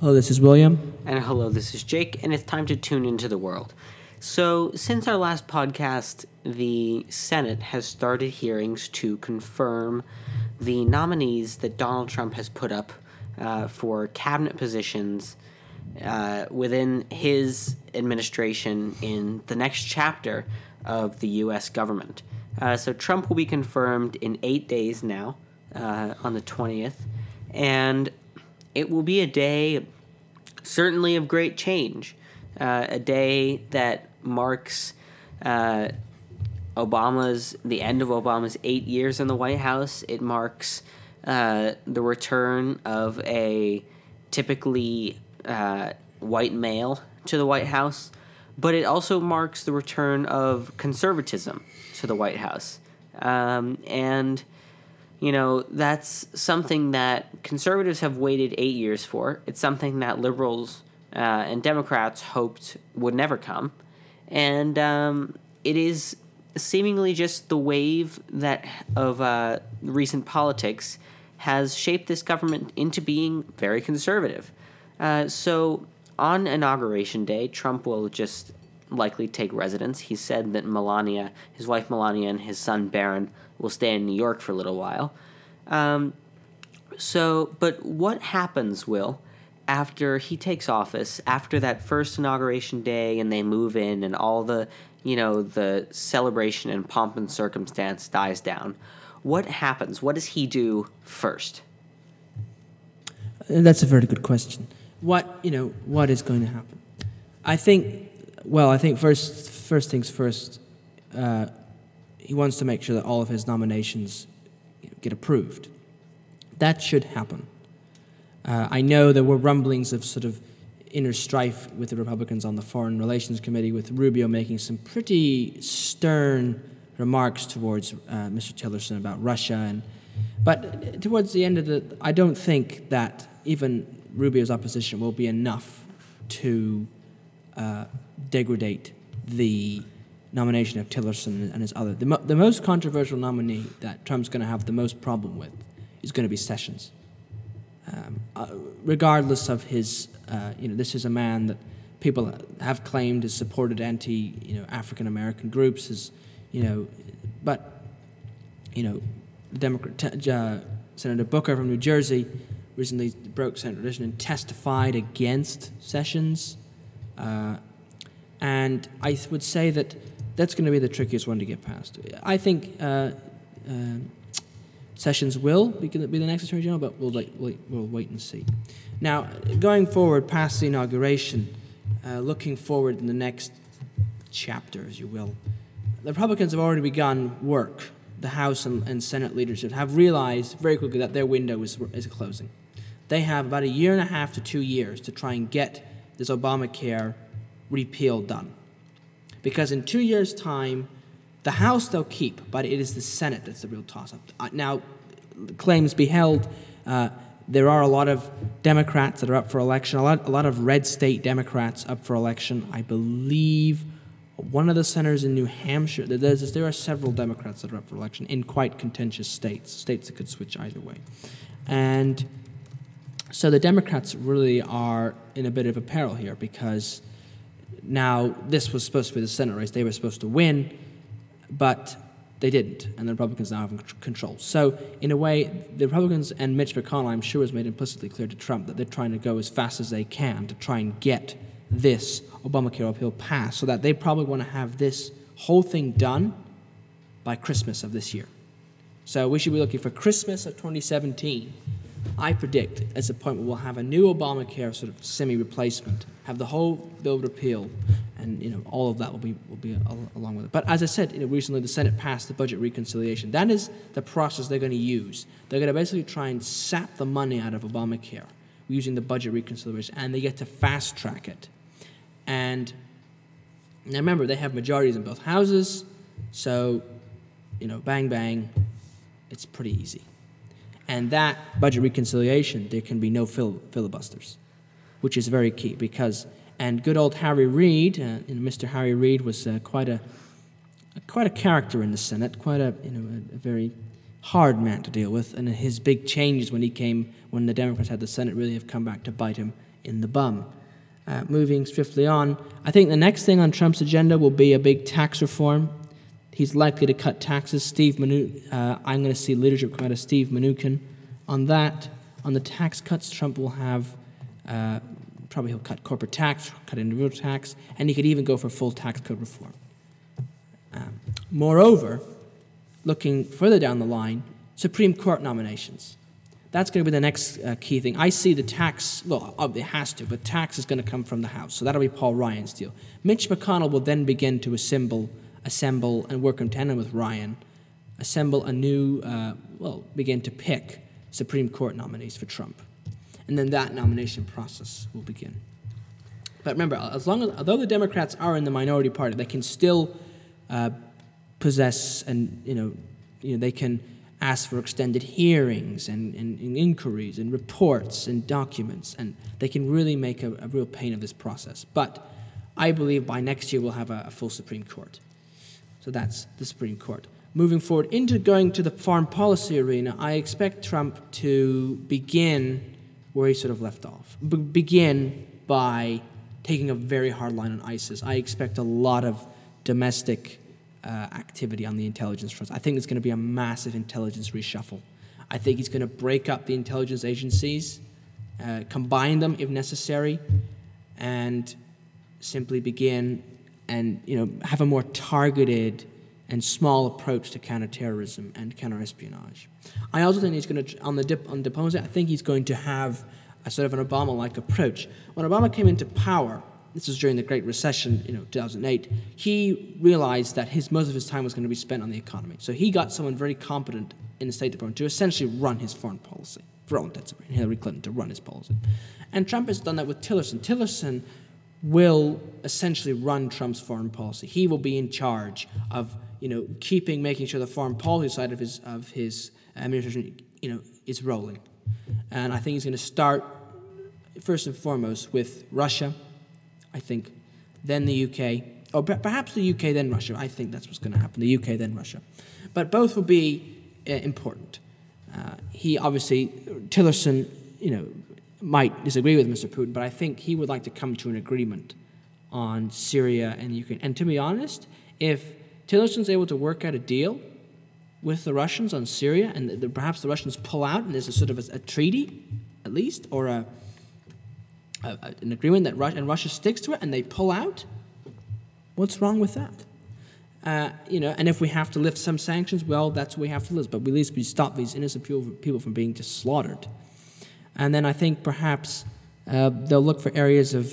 Hello, this is William. And hello, this is Jake, and it's time to tune into the world. So, since our last podcast, the Senate has started hearings to confirm the nominees that Donald Trump has put up uh, for cabinet positions uh, within his administration in the next chapter of the U.S. government. Uh, so, Trump will be confirmed in eight days now, uh, on the 20th, and it will be a day certainly of great change. Uh, a day that marks uh, Obama's the end of Obama's eight years in the White House. It marks uh, the return of a typically uh, white male to the White House, but it also marks the return of conservatism to the White House. Um, and you know, that's something that conservatives have waited eight years for. It's something that liberals uh, and Democrats hoped would never come. And um, it is seemingly just the wave that of uh, recent politics has shaped this government into being very conservative. Uh, so on inauguration day, Trump will just likely take residence. He said that Melania, his wife Melania, and his son Barron will stay in New York for a little while. Um, so, but what happens, Will, after he takes office, after that first inauguration day, and they move in, and all the, you know, the celebration and pomp and circumstance dies down? What happens? What does he do first? That's a very good question. What you know, what is going to happen? I think. Well, I think first, first things first. Uh, he wants to make sure that all of his nominations get approved. That should happen. Uh, I know there were rumblings of sort of inner strife with the Republicans on the Foreign Relations Committee, with Rubio making some pretty stern remarks towards uh, Mr. Tillerson about Russia. And, but towards the end of the, I don't think that even Rubio's opposition will be enough to uh, degrade the nomination of Tillerson and his other. The, mo- the most controversial nominee that Trump's going to have the most problem with is going to be Sessions. Um, uh, regardless of his, uh, you know, this is a man that people have claimed has supported anti, you know, African American groups, is, you know, but, you know, Democrat uh, Senator Booker from New Jersey recently broke Senate tradition and testified against Sessions. Uh, and I would say that that's going to be the trickiest one to get past. I think uh, uh, Sessions will be, the next Attorney General, but we'll wait, we'll wait and see. Now, going forward past the inauguration, uh, looking forward in the next chapter, as you will, the Republicans have already begun work. The House and, and Senate leadership have realized very quickly that their window is, is closing. They have about a year and a half to two years to try and get this Obamacare repeal done because in two years' time, the House they'll keep, but it is the Senate that's the real toss up. Uh, now, claims be held. Uh, there are a lot of Democrats that are up for election, a lot, a lot of red state Democrats up for election. I believe one of the senators in New Hampshire, there's, there are several Democrats that are up for election in quite contentious states, states that could switch either way. And so the Democrats really are in a bit of a peril here because now, this was supposed to be the Senate race. They were supposed to win, but they didn't, and the Republicans now have control. So, in a way, the Republicans and Mitch McConnell, I'm sure, has made implicitly clear to Trump that they're trying to go as fast as they can to try and get this Obamacare appeal passed, so that they probably want to have this whole thing done by Christmas of this year. So, we should be looking for Christmas of 2017. I predict as a point where we'll have a new Obamacare sort of semi replacement have the whole bill repealed, and you know all of that will be will be along with it. But as I said, you know, recently the Senate passed the budget reconciliation. That is the process they're going to use. They're going to basically try and sap the money out of Obamacare using the budget reconciliation, and they get to fast track it. And now remember, they have majorities in both houses, so you know, bang bang, it's pretty easy. And that budget reconciliation, there can be no fil- filibusters which is very key because, and good old Harry Reid, uh, Mr. Harry Reid was uh, quite a quite a character in the Senate, quite a you know a, a, very hard man to deal with, and his big changes when he came when the Democrats had the Senate really have come back to bite him in the bum. Uh, moving swiftly on, I think the next thing on Trump's agenda will be a big tax reform. He's likely to cut taxes. Steve Manu- uh, I'm going to see leadership come out of Steve Mnuchin on that. On the tax cuts, Trump will have uh, probably he'll cut corporate tax, cut individual tax, and he could even go for full tax code reform. Um, moreover, looking further down the line, Supreme Court nominations. That's going to be the next uh, key thing. I see the tax, well, it has to, but tax is going to come from the House. So that'll be Paul Ryan's deal. Mitch McConnell will then begin to assemble, assemble and work in tandem with Ryan, assemble a new, uh, well, begin to pick Supreme Court nominees for Trump. And then that nomination process will begin. But remember, as long as, although the Democrats are in the minority party, they can still uh, possess and, you know, you know, they can ask for extended hearings and, and, and, inquiries and reports and documents, and they can really make a, a, real pain of this process. But I believe by next year we'll have a, a full Supreme Court. So that's the Supreme Court. Moving forward into going to the foreign policy arena, I expect Trump to begin where he sort of left off. Be- begin by taking a very hard line on ISIS. I expect a lot of domestic uh, activity on the intelligence front. I think it's going to be a massive intelligence reshuffle. I think he's going to break up the intelligence agencies, uh, combine them if necessary, and simply begin and you know have a more targeted and small approach to counterterrorism and counterespionage. I also think he's going to on the dip, on diplomacy. I think he's going to have a sort of an Obama-like approach. When Obama came into power, this was during the Great Recession, you know, 2008, he realized that his, most of his time was going to be spent on the economy. So he got someone very competent in the State Department to essentially run his foreign policy, for all intents and Hillary Clinton to run his policy. And Trump has done that with Tillerson. Tillerson will essentially run Trump's foreign policy. He will be in charge of, you know, keeping, making sure the foreign policy side of his, of his administration, you know, is rolling. And I think he's going to start, first and foremost, with Russia – I think, then the UK, or perhaps the UK, then Russia. I think that's what's going to happen the UK, then Russia. But both will be uh, important. Uh, he obviously, Tillerson, you know, might disagree with Mr. Putin, but I think he would like to come to an agreement on Syria and Ukraine. And to be honest, if Tillerson's able to work out a deal with the Russians on Syria, and the, perhaps the Russians pull out, and there's a sort of a, a treaty, at least, or a a, an agreement that Russia, and Russia sticks to it and they pull out, what's wrong with that? Uh, you know, and if we have to lift some sanctions, well, that's what we have to lift. But we at least we stop these innocent people, people from being just slaughtered. And then I think perhaps uh, they'll look for areas of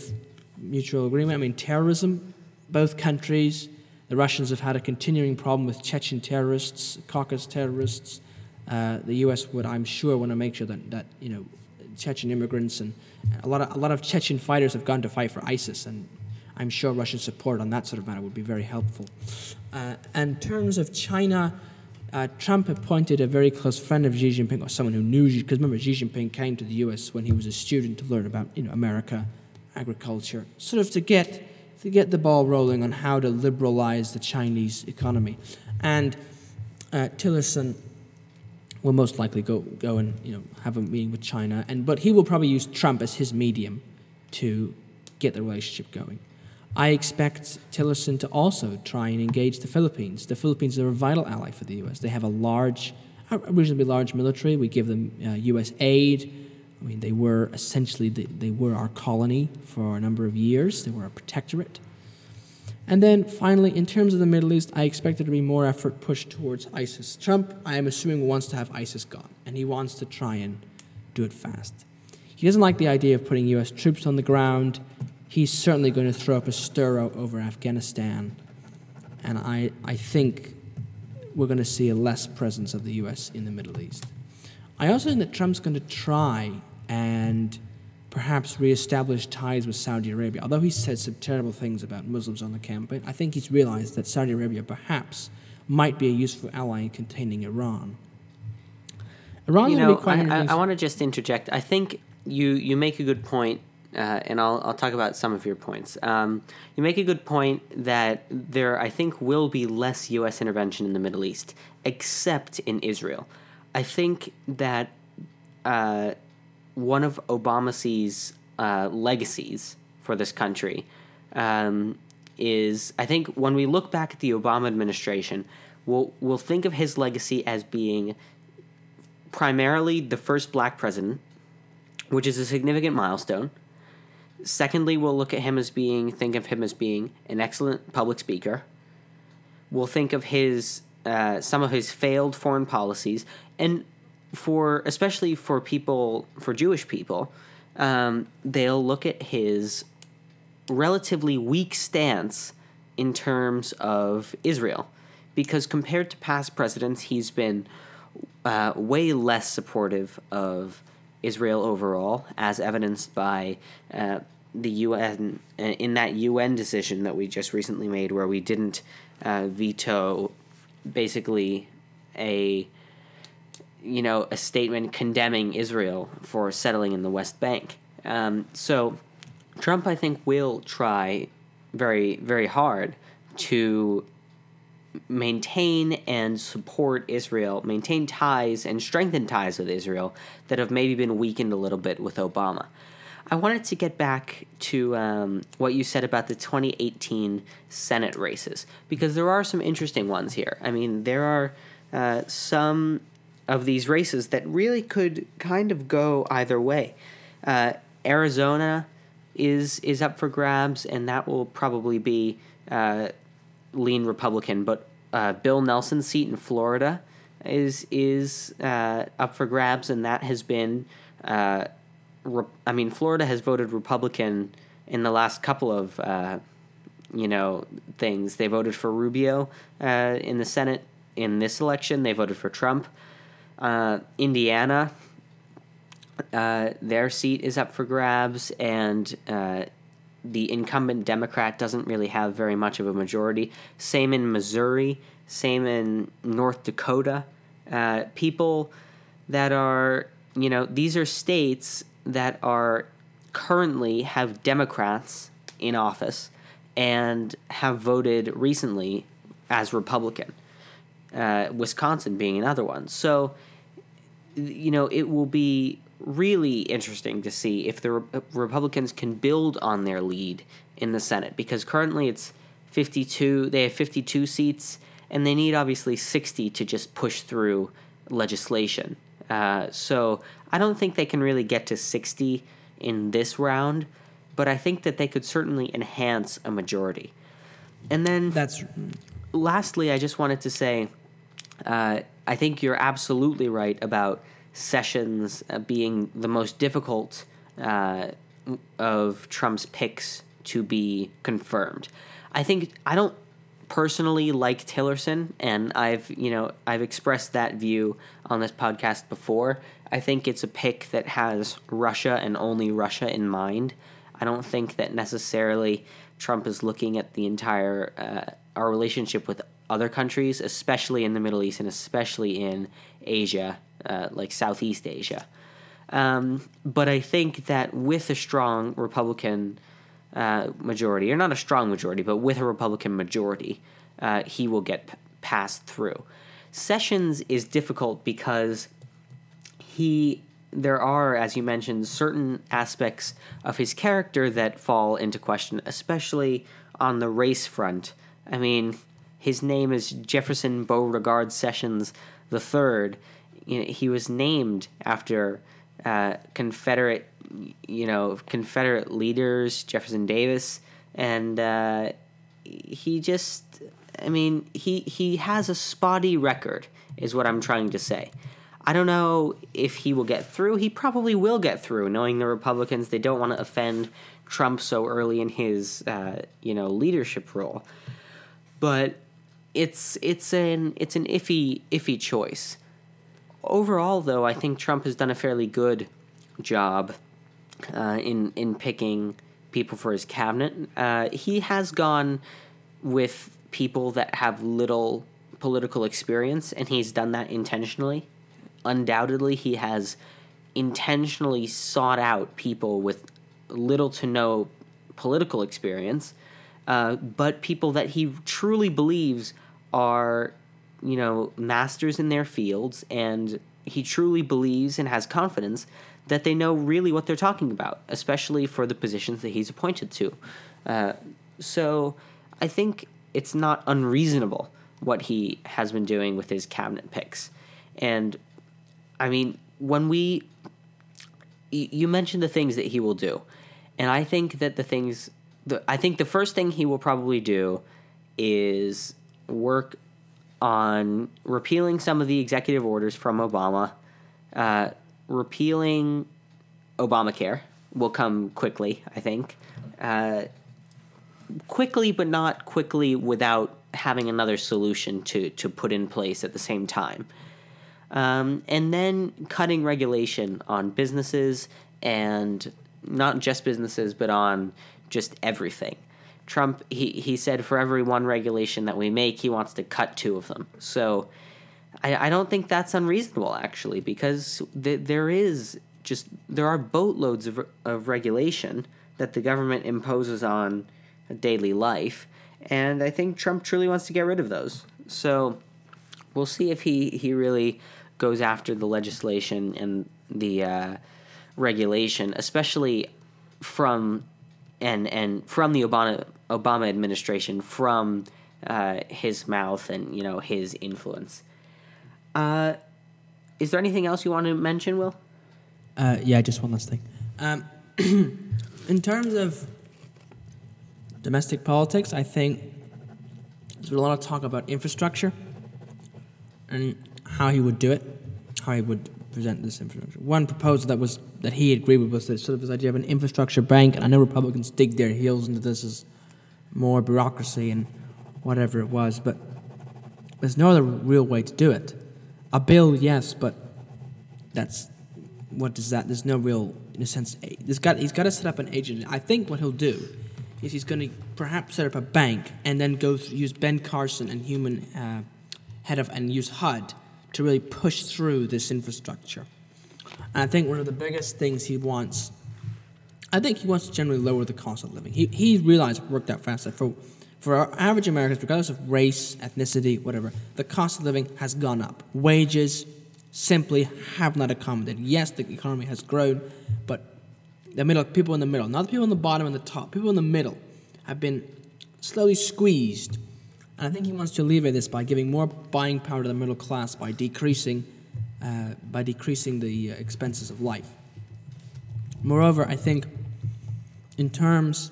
mutual agreement. I mean, terrorism, both countries. The Russians have had a continuing problem with Chechen terrorists, Caucasus terrorists. Uh, the U.S. would, I'm sure, want to make sure that, that you know Chechen immigrants and a lot of a lot of Chechen fighters have gone to fight for ISIS, and I'm sure Russian support on that sort of matter would be very helpful. Uh, in terms of China, uh, Trump appointed a very close friend of Xi Jinping, or someone who knew Xi, because remember Xi Jinping came to the U.S. when he was a student to learn about you know America, agriculture, sort of to get to get the ball rolling on how to liberalize the Chinese economy, and uh, Tillerson will most likely go, go and you know, have a meeting with China. And, but he will probably use Trump as his medium to get the relationship going. I expect Tillerson to also try and engage the Philippines. The Philippines are a vital ally for the U.S. They have a large, a reasonably large military. We give them uh, U.S. aid. I mean, they were essentially, the, they were our colony for a number of years. They were a protectorate. And then finally, in terms of the Middle East, I expect there to be more effort pushed towards ISIS. Trump, I am assuming, wants to have ISIS gone, and he wants to try and do it fast. He doesn't like the idea of putting U.S. troops on the ground. He's certainly going to throw up a stir over Afghanistan. And I, I think we're going to see a less presence of the U.S. in the Middle East. I also think that Trump's going to try and perhaps reestablish ties with Saudi Arabia. Although he said some terrible things about Muslims on the campaign, I think he's realized that Saudi Arabia perhaps might be a useful ally in containing Iran. Iran you know, I, I, I want to just interject. I think you, you make a good point, uh, and I'll, I'll talk about some of your points. Um, you make a good point that there, I think, will be less U.S. intervention in the Middle East, except in Israel. I think that uh, one of Obama's uh, legacies for this country um, is I think when we look back at the Obama administration, we'll we'll think of his legacy as being primarily the first black president, which is a significant milestone. Secondly, we'll look at him as being think of him as being an excellent public speaker. We'll think of his uh, some of his failed foreign policies, and for especially for people for Jewish people, um, they'll look at his relatively weak stance in terms of Israel, because compared to past presidents, he's been uh, way less supportive of Israel overall, as evidenced by uh, the UN uh, in that UN decision that we just recently made, where we didn't uh, veto basically a you know a statement condemning Israel for settling in the West Bank. Um, so Trump, I think, will try very very hard to maintain and support Israel, maintain ties and strengthen ties with Israel that have maybe been weakened a little bit with Obama. I wanted to get back to um, what you said about the 2018 Senate races because there are some interesting ones here. I mean, there are uh, some of these races that really could kind of go either way. Uh, Arizona is is up for grabs, and that will probably be uh, lean Republican. But uh, Bill Nelson's seat in Florida is is uh, up for grabs, and that has been. Uh, Re- I mean, Florida has voted Republican in the last couple of uh, you know things. They voted for Rubio uh, in the Senate in this election. They voted for Trump. Indiana uh, their seat is up for grabs, and the incumbent Democrat doesn't really have very much of a majority. Same in Missouri, same in North Dakota. Uh, people that are, you know, these are states that are currently have Democrats in office and have voted recently as Republican. Uh, Wisconsin being another one. So, you know, it will be really interesting to see if the Re- Republicans can build on their lead in the Senate because currently it's 52, they have 52 seats, and they need obviously 60 to just push through legislation. Uh, so I don't think they can really get to 60 in this round, but I think that they could certainly enhance a majority. And then That's lastly, I just wanted to say uh, I think you're absolutely right about Sessions uh, being the most difficult uh, of Trump's picks to be confirmed. I think I don't personally like Tillerson, and I've you know I've expressed that view on this podcast before. I think it's a pick that has Russia and only Russia in mind. I don't think that necessarily Trump is looking at the entire uh, our relationship with other countries, especially in the Middle East and especially in Asia uh, like Southeast Asia. Um, but I think that with a strong Republican uh, majority, or not a strong majority, but with a Republican majority, uh, he will get p- passed through. Sessions is difficult because he there are, as you mentioned, certain aspects of his character that fall into question, especially on the race front. I mean, his name is Jefferson Beauregard Sessions III, you know, he was named after uh, Confederate, you know, Confederate leaders, Jefferson Davis, and uh, he just, I mean, he he has a spotty record, is what I'm trying to say. I don't know if he will get through. He probably will get through, knowing the Republicans. They don't want to offend Trump so early in his, uh, you know, leadership role. But it's it's an it's an iffy iffy choice overall, though, I think Trump has done a fairly good job uh, in in picking people for his cabinet. Uh, he has gone with people that have little political experience, and he's done that intentionally. Undoubtedly, he has intentionally sought out people with little to no political experience, uh, but people that he truly believes are you know, masters in their fields, and he truly believes and has confidence that they know really what they're talking about, especially for the positions that he's appointed to. Uh, so I think it's not unreasonable what he has been doing with his cabinet picks. And I mean, when we, you mentioned the things that he will do. And I think that the things, the, I think the first thing he will probably do is work on repealing some of the executive orders from Obama, uh, repealing Obamacare will come quickly, I think. Uh, quickly, but not quickly without having another solution to, to put in place at the same time. Um, and then cutting regulation on businesses and not just businesses, but on just everything. Trump, he, he said for every one regulation that we make, he wants to cut two of them. So I, I don't think that's unreasonable, actually, because th- there is just, there are boatloads of, of regulation that the government imposes on daily life. And I think Trump truly wants to get rid of those. So we'll see if he, he really goes after the legislation and the uh, regulation, especially from and and from the Obama Obama administration, from uh, his mouth and you know his influence. Uh, is there anything else you want to mention, Will? Uh, yeah, just one last thing. Um, in terms of domestic politics, I think there's a lot of talk about infrastructure and how he would do it, how he would present this infrastructure. One proposal that was that he agreed with was this sort of this idea of an infrastructure bank, and I know Republicans dig their heels into this as more bureaucracy and whatever it was, but there's no other real way to do it. A bill, yes, but that's what does that? There's no real, in a sense, there's got he's got to set up an agent. I think what he'll do is he's going to perhaps set up a bank and then go use Ben Carson and human uh, head of and use HUD to really push through this infrastructure. And I think one of the biggest things he wants, I think he wants to generally lower the cost of living. He, he realized, worked out fast, that for, for our average Americans, regardless of race, ethnicity, whatever, the cost of living has gone up. Wages simply have not accommodated. Yes, the economy has grown, but the middle, people in the middle, not the people in the bottom and the top, people in the middle have been slowly squeezed and I think he wants to alleviate this by giving more buying power to the middle class by decreasing, uh, by decreasing the uh, expenses of life. Moreover, I think in terms,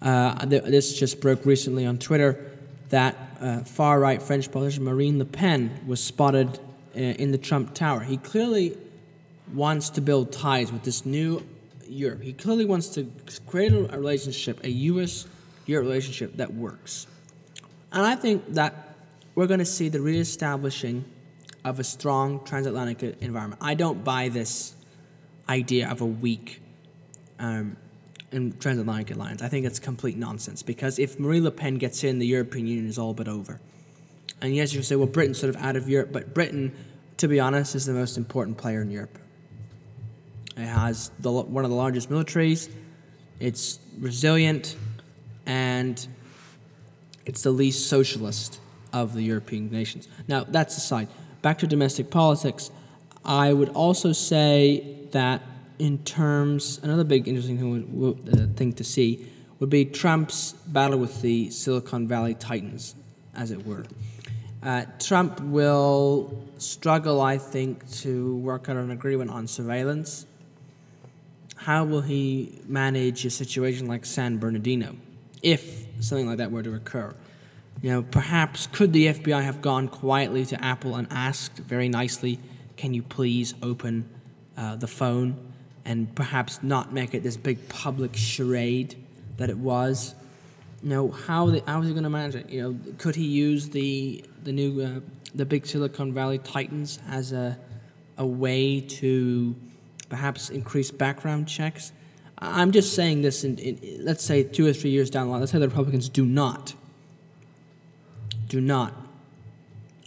uh, th- this just broke recently on Twitter, that uh, far right French politician Marine Le Pen was spotted uh, in the Trump Tower. He clearly wants to build ties with this new Europe. He clearly wants to create a relationship, a U.S. Europe relationship that works. And I think that we're going to see the reestablishing of a strong transatlantic environment. I don't buy this idea of a weak um, transatlantic alliance. I think it's complete nonsense because if Marine Le Pen gets in, the European Union is all but over. And yes, you can say, well, Britain's sort of out of Europe, but Britain, to be honest, is the most important player in Europe. It has the, one of the largest militaries, it's resilient, and it's the least socialist of the European nations. Now, that's aside. Back to domestic politics, I would also say that in terms, another big interesting thing, uh, thing to see would be Trump's battle with the Silicon Valley titans, as it were. Uh, Trump will struggle, I think, to work out an agreement on surveillance. How will he manage a situation like San Bernardino? if something like that were to occur. You know, perhaps could the FBI have gone quietly to Apple and asked very nicely, "Can you please open uh, the phone?" and perhaps not make it this big public charade that it was. You know, how the, how is he going to manage it? You know, could he use the the new uh, the big Silicon Valley titans as a a way to perhaps increase background checks? I'm just saying this in, in, let's say two or three years down the line. Let's say the Republicans do not, do not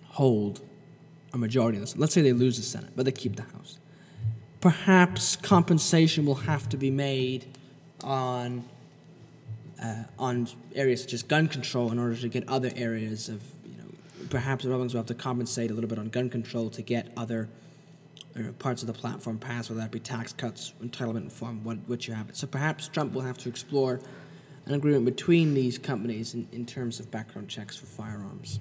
hold a majority of this. Let's say they lose the Senate, but they keep the House. Perhaps compensation will have to be made on uh, on areas such as gun control in order to get other areas of you know. Perhaps the Republicans will have to compensate a little bit on gun control to get other or parts of the platform passed, whether that be tax cuts, entitlement reform, what, what you have. So perhaps Trump will have to explore an agreement between these companies in, in terms of background checks for firearms.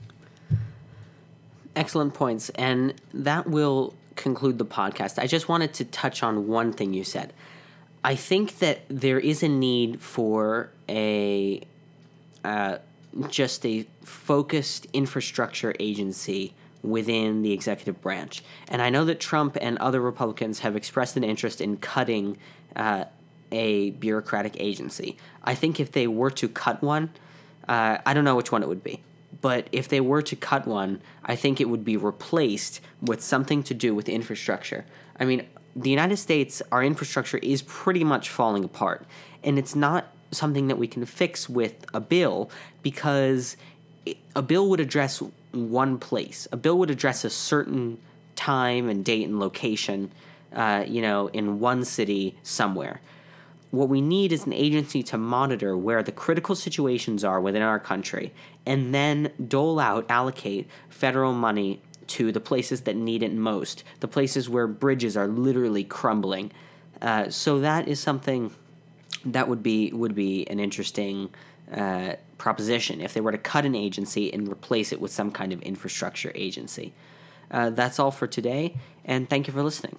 Excellent points. And that will conclude the podcast. I just wanted to touch on one thing you said. I think that there is a need for a uh, just a focused infrastructure agency within the executive branch. And I know that Trump and other Republicans have expressed an interest in cutting uh, a bureaucratic agency. I think if they were to cut one, uh, I don't know which one it would be. But if they were to cut one, I think it would be replaced with something to do with infrastructure. I mean, the United States, our infrastructure is pretty much falling apart. And it's not something that we can fix with a bill because a bill would address one place. A bill would address a certain time and date and location, uh, you know, in one city somewhere. What we need is an agency to monitor where the critical situations are within our country and then dole out, allocate federal money to the places that need it most, the places where bridges are literally crumbling. Uh, so that is something that would be would be an interesting uh, proposition if they were to cut an agency and replace it with some kind of infrastructure agency. Uh, that's all for today, and thank you for listening.